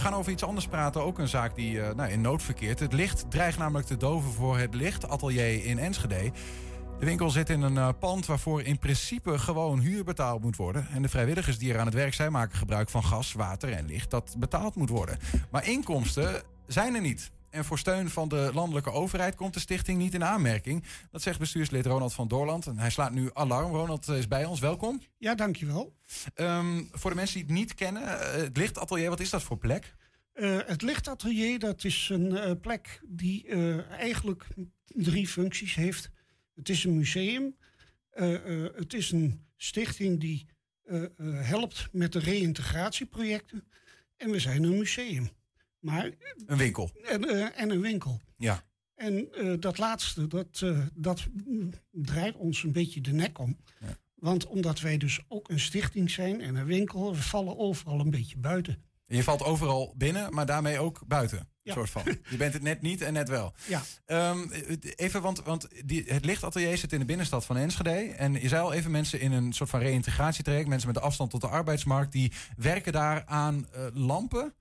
we gaan over iets anders praten. Ook een zaak die uh, nou, in nood verkeert. Het licht dreigt namelijk te doven voor het lichtatelier in Enschede. De winkel zit in een uh, pand waarvoor in principe gewoon huur betaald moet worden. En de vrijwilligers die er aan het werk zijn maken gebruik van gas, water en licht dat betaald moet worden. Maar inkomsten zijn er niet. En voor steun van de landelijke overheid komt de stichting niet in aanmerking. Dat zegt bestuurslid Ronald van Doorland. En hij slaat nu alarm. Ronald is bij ons. Welkom. Ja, dankjewel. Um, voor de mensen die het niet kennen, uh, het lichtatelier, wat is dat voor plek? Uh, het lichtatelier, dat is een uh, plek die eigenlijk drie functies heeft. Het is een museum. het is een stichting die helpt met de reïntegratieprojecten. En we zijn een museum. Maar, een winkel. En, uh, en een winkel. Ja. En uh, dat laatste, dat, uh, dat draait ons een beetje de nek om. Ja. Want omdat wij dus ook een stichting zijn en een winkel, we vallen overal een beetje buiten. En je valt overal binnen, maar daarmee ook buiten. Ja. Soort van. Je bent het net niet en net wel. Ja. Um, even, want, want die, het lichtatelier zit in de binnenstad van Enschede. En je zei al even mensen in een soort van reïntegratietraject. Mensen met de afstand tot de arbeidsmarkt. Die werken daar aan uh, lampen.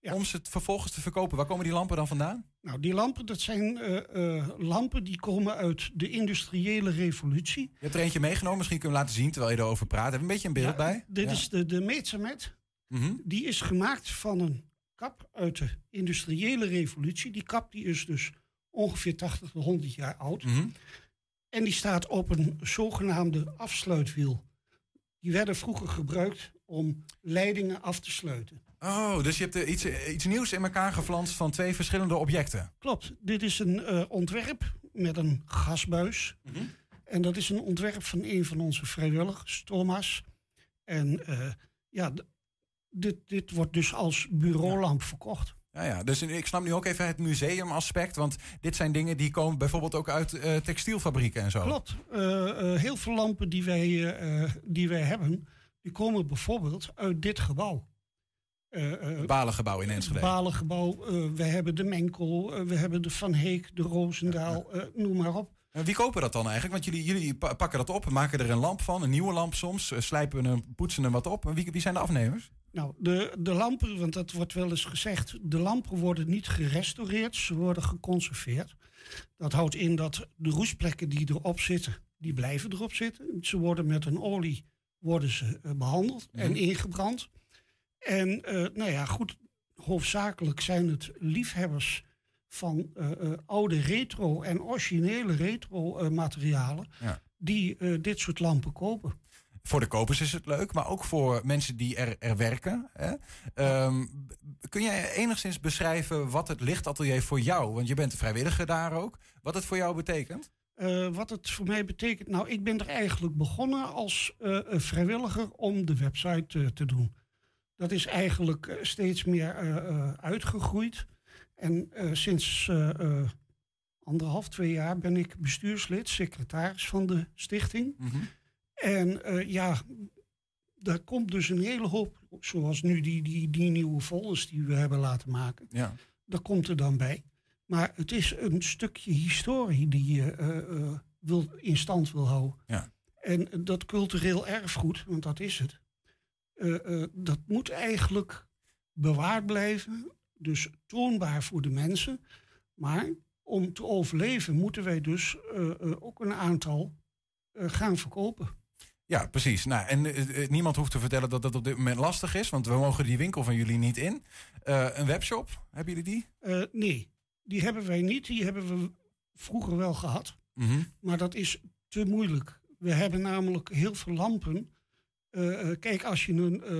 Ja. Om ze vervolgens te verkopen. Waar komen die lampen dan vandaan? Nou, die lampen, dat zijn uh, uh, lampen die komen uit de industriële revolutie. Je hebt er eentje meegenomen, misschien kunnen we laten zien terwijl je erover praat. Heb je een beetje een beeld ja, bij? Dit is de, de Metzamet. Mm -hmm. Die is gemaakt van een kap uit de industriële revolutie. Die kap die is dus ongeveer 80 tot 100 jaar oud. Mm -hmm. En die staat op een zogenaamde afsluitwiel. Die werden vroeger gebruikt om leidingen af te sluiten. Oh, dus je hebt iets, iets nieuws in elkaar geflanst van twee verschillende objecten. Klopt. Dit is een uh, ontwerp met een gasbuis. Mm -hmm. En dat is een ontwerp van een van onze vrijwilligers, Thomas. En uh, ja, dit, dit wordt dus als bureaulamp ja. verkocht. Ja, ja, dus ik snap nu ook even het museumaspect. Want dit zijn dingen die komen bijvoorbeeld ook uit uh, textielfabrieken en zo. Klopt. Heel veel lampen die wij, die wij hebben, die komen bijvoorbeeld uit dit gebouw. Uh, Balengebouw in Enschede. Balengebouw. Uh, we hebben de Menkel, uh, we hebben de Van Heek, de Roosendaal, noem maar op. En wie kopen dat dan eigenlijk? Want jullie, jullie pakken dat op, maken er een lamp van, een nieuwe lamp soms, slijpen hem, poetsen hem wat op. En wie, wie zijn de afnemers? Nou, de, de lampen, want dat wordt wel eens gezegd, de lampen worden niet gerestaureerd, ze worden geconserveerd. Dat houdt in dat de roestplekken die erop zitten, die blijven erop zitten. Ze worden met een olie worden ze behandeld en ingebrand. En uh, nou ja, goed, hoofdzakelijk zijn het liefhebbers van uh, uh, oude retro en originele retro materialen ja. die dit soort lampen kopen. Voor de kopers is het leuk, maar ook voor mensen die er, er werken. Hè? Um, kun jij enigszins beschrijven wat het lichtatelier voor jou, want je bent vrijwilliger daar ook, wat het voor jou betekent? Uh, wat het voor mij betekent, nou, ik ben er eigenlijk begonnen als uh, vrijwilliger om de website uh, te doen. Dat is eigenlijk steeds meer uitgegroeid. En sinds anderhalf, twee jaar ben ik bestuurslid, secretaris van de stichting. Mm -hmm. En ja, daar komt dus een hele hoop, zoals nu die, die, die nieuwe folders die we hebben laten maken. Ja. Daar komt er dan bij. Maar het is een stukje historie die je uh, uh, wil, in stand wil houden. Ja. En dat cultureel erfgoed, want dat is het, dat moet eigenlijk bewaard blijven. Dus toonbaar voor de mensen. Maar om te overleven moeten wij dus ook een aantal gaan verkopen. Ja, precies. Nou, en uh, niemand hoeft te vertellen dat dat op dit moment lastig is, want we mogen die winkel van jullie niet in. Uh, een webshop, hebben jullie die? Uh, nee, die hebben wij niet. Die hebben we vroeger wel gehad. Mm -hmm. Maar dat is te moeilijk. We hebben namelijk heel veel lampen. Kijk, als je een,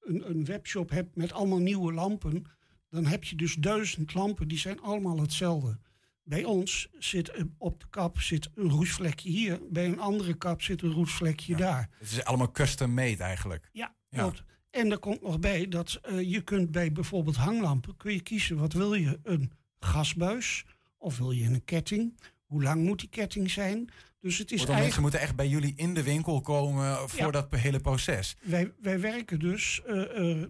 een, een webshop hebt met allemaal nieuwe lampen, dan heb je dus duizend lampen, die zijn allemaal hetzelfde. Bij ons zit op de kap zit een roestvlekje hier. Bij een andere kap zit een roestvlekje ja, daar. Het is allemaal custom made eigenlijk. Ja, klopt. Ja. En er komt nog bij dat uh, je kunt bij bijvoorbeeld hanglampen... kun je kiezen wat wil je, een gasbuis of wil je een ketting... Hoe lang moet die ketting zijn? Dus het is eigenlijk... mensen moeten echt bij jullie in de winkel komen voor ja. dat hele proces. Wij, wij werken dus uh, uh,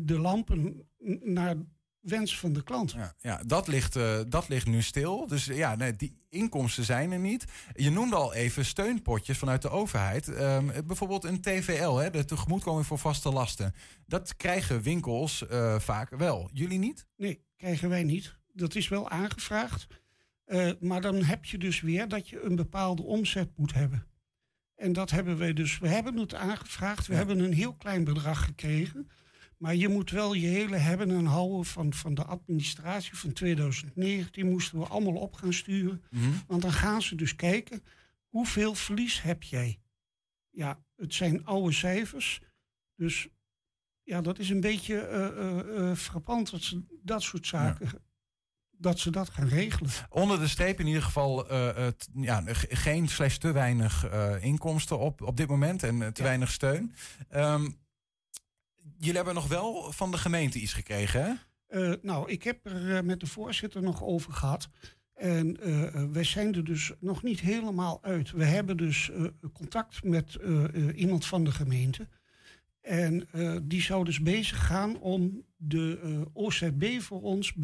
de lampen naar wens van de klant. Ja, ja dat, ligt, uh, dat ligt nu stil. Dus ja, nee, die inkomsten zijn er niet. Je noemde al even steunpotjes vanuit de overheid. Um, bijvoorbeeld een TVL, hè, de tegemoetkoming voor vaste lasten. Dat krijgen winkels uh, vaak wel. Jullie niet? Nee, krijgen wij niet. Dat is wel aangevraagd. Uh, maar dan heb je dus weer dat je een bepaalde omzet moet hebben. En dat hebben wij dus. We hebben het aangevraagd. We hebben een heel klein bedrag gekregen. Maar je moet wel je hele hebben en houden van, van de administratie van 2019. Moesten we allemaal op gaan sturen. Mhm. Want dan gaan ze dus kijken. Hoeveel verlies heb jij? Ja, het zijn oude cijfers. Dus ja, dat is een beetje uh, uh, frappant dat ze dat soort zaken dat ze dat gaan regelen. Onder de streep in ieder geval uh, ja, geen slechts te weinig uh, inkomsten op, op dit moment en te weinig steun. Um, jullie hebben nog wel van de gemeente iets gekregen, hè? nou, ik heb er met de voorzitter nog over gehad. En wij zijn er dus nog niet helemaal uit. We hebben dus contact met iemand van de gemeente. En die zou dus bezig gaan om de OZB voor ons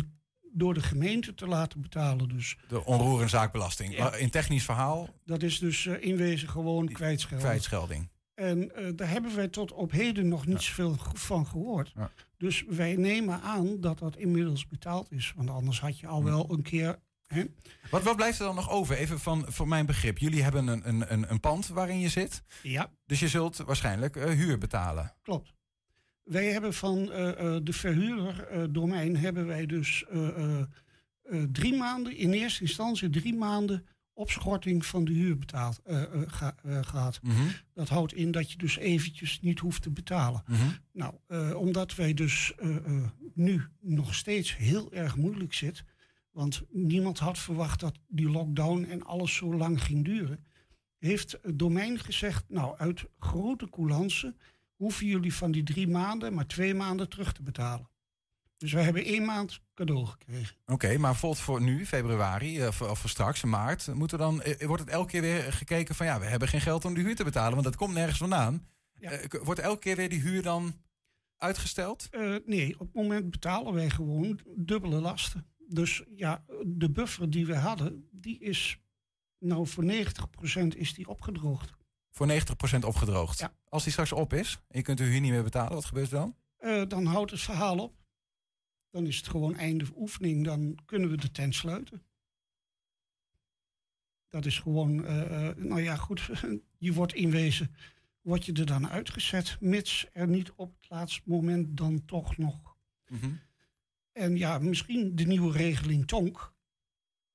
door de gemeente te laten betalen. Dus. De onroerenzaakbelasting. In technisch verhaal? Dat is dus uh, in wezen gewoon kwijtschelding. kwijtschelding. En uh, daar hebben wij tot op heden nog niet zoveel van gehoord. Ja. Dus wij nemen aan dat dat inmiddels betaald is. Want anders had je al wel een keer. Hè? Wat, wat blijft er dan nog over? Even van, van mijn begrip. Jullie hebben een, een, een pand waarin je zit. Ja. Dus je zult waarschijnlijk uh, huur betalen. Klopt. Wij hebben van uh, uh, de verhuurder hebben wij dus drie maanden, in eerste instantie drie maanden opschorting van de huur betaald, ga, gehad. Mm -hmm. Dat houdt in dat je dus eventjes niet hoeft te betalen. Mm -hmm. Nou, omdat wij dus nu nog steeds heel erg moeilijk zit, want niemand had verwacht dat die lockdown en alles zo lang ging duren, heeft het domein gezegd, nou uit grote coulance hoeven jullie van die drie maanden maar twee maanden terug te betalen. Dus we hebben één maand cadeau gekregen. Oké, okay, maar bijvoorbeeld voor nu, februari of, of voor straks, maart, moet er dan, wordt het elke keer weer gekeken van ja, we hebben geen geld om de huur te betalen, want dat komt nergens vandaan. Ja. Uh, wordt elke keer weer die huur dan uitgesteld? Uh, nee, op het moment betalen wij gewoon dubbele lasten. Dus ja, de buffer die we hadden, die is nou voor 90% is die opgedroogd voor 90% opgedroogd. Ja. Als die straks op is en je kunt de huur niet meer betalen, wat gebeurt er dan? Uh, dan houdt het verhaal op. Dan is het gewoon einde oefening. Dan kunnen we de tent sluiten. Dat is gewoon, uh, nou ja, goed. Je wordt inwezen, word je er dan uitgezet, mits er niet op het laatste moment dan toch nog. Mm -hmm. En ja, misschien de nieuwe regeling Tonk.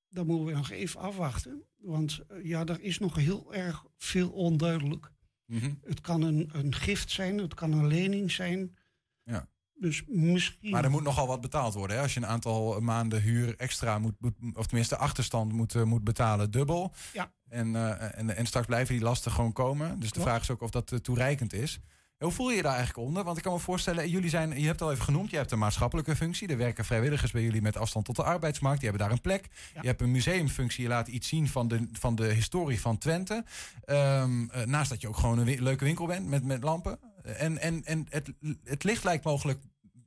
Dan moeten we nog even afwachten. Want ja, er is nog heel erg veel onduidelijk. Mm -hmm. Het kan een, een gift zijn, het kan een lening zijn. Ja. Dus misschien... Maar er moet nogal wat betaald worden. Hè? Als je een aantal maanden huur extra moet, moet of tenminste achterstand moet, uh, moet betalen, dubbel. Ja. En, uh, en, en straks blijven die lasten gewoon komen. Dus de vraag is ook of dat toereikend is. Hoe voel je je daar eigenlijk onder? Want ik kan me voorstellen, jullie zijn, je hebt het al even genoemd, je hebt een maatschappelijke functie. Er werken vrijwilligers bij jullie met afstand tot de arbeidsmarkt. Die hebben daar een plek. Ja. Je hebt een museumfunctie, je laat iets zien van de, van de historie van Twente. Um, uh, naast dat je ook gewoon een leuke winkel bent met, met lampen. En, en, en het, het licht lijkt mogelijk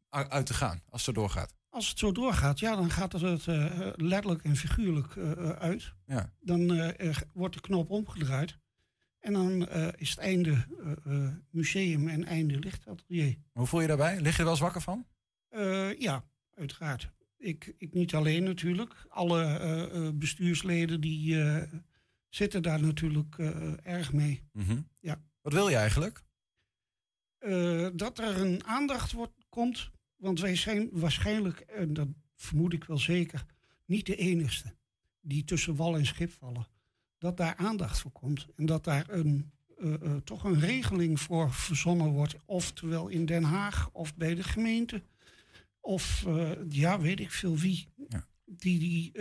uit te gaan als het zo doorgaat. Als het zo doorgaat, ja, dan gaat het uh, letterlijk en figuurlijk uh, uit. Ja. Dan wordt de knop omgedraaid. En dan uh, is het einde uh, uh, museum en einde lichtatelier. Hoe voel je daarbij? Lig je er wel zwakker van? ja, uiteraard. Ik, ik niet alleen natuurlijk. Alle bestuursleden die zitten daar natuurlijk erg mee. Mm -hmm. ja. Wat wil je eigenlijk? dat er een aandacht wordt, komt. Want wij zijn waarschijnlijk, en dat vermoed ik wel zeker, niet de enigste die tussen wal en schip vallen dat daar aandacht voor komt. En dat daar een, uh, uh, toch een regeling voor verzonnen wordt. Oftewel in Den Haag of bij de gemeente. Of uh, ja, weet ik veel wie. Ja. Die, die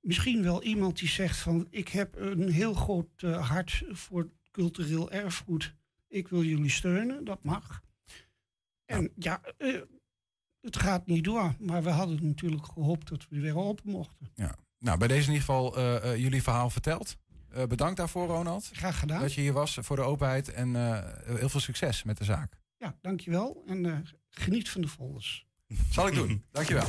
misschien wel iemand die zegt van ik heb een heel groot hart voor cultureel erfgoed. Ik wil jullie steunen, dat mag. En ja, het gaat niet door. Maar we hadden natuurlijk gehoopt dat we weer open mochten. Ja. Nou, bij deze in ieder geval uh, uh, jullie verhaal verteld. Uh, bedankt daarvoor, Ronald. Graag gedaan. Dat je hier was voor de openheid en heel veel succes met de zaak. Ja, dankjewel. En geniet van de folders. Zal ik doen. Dankjewel.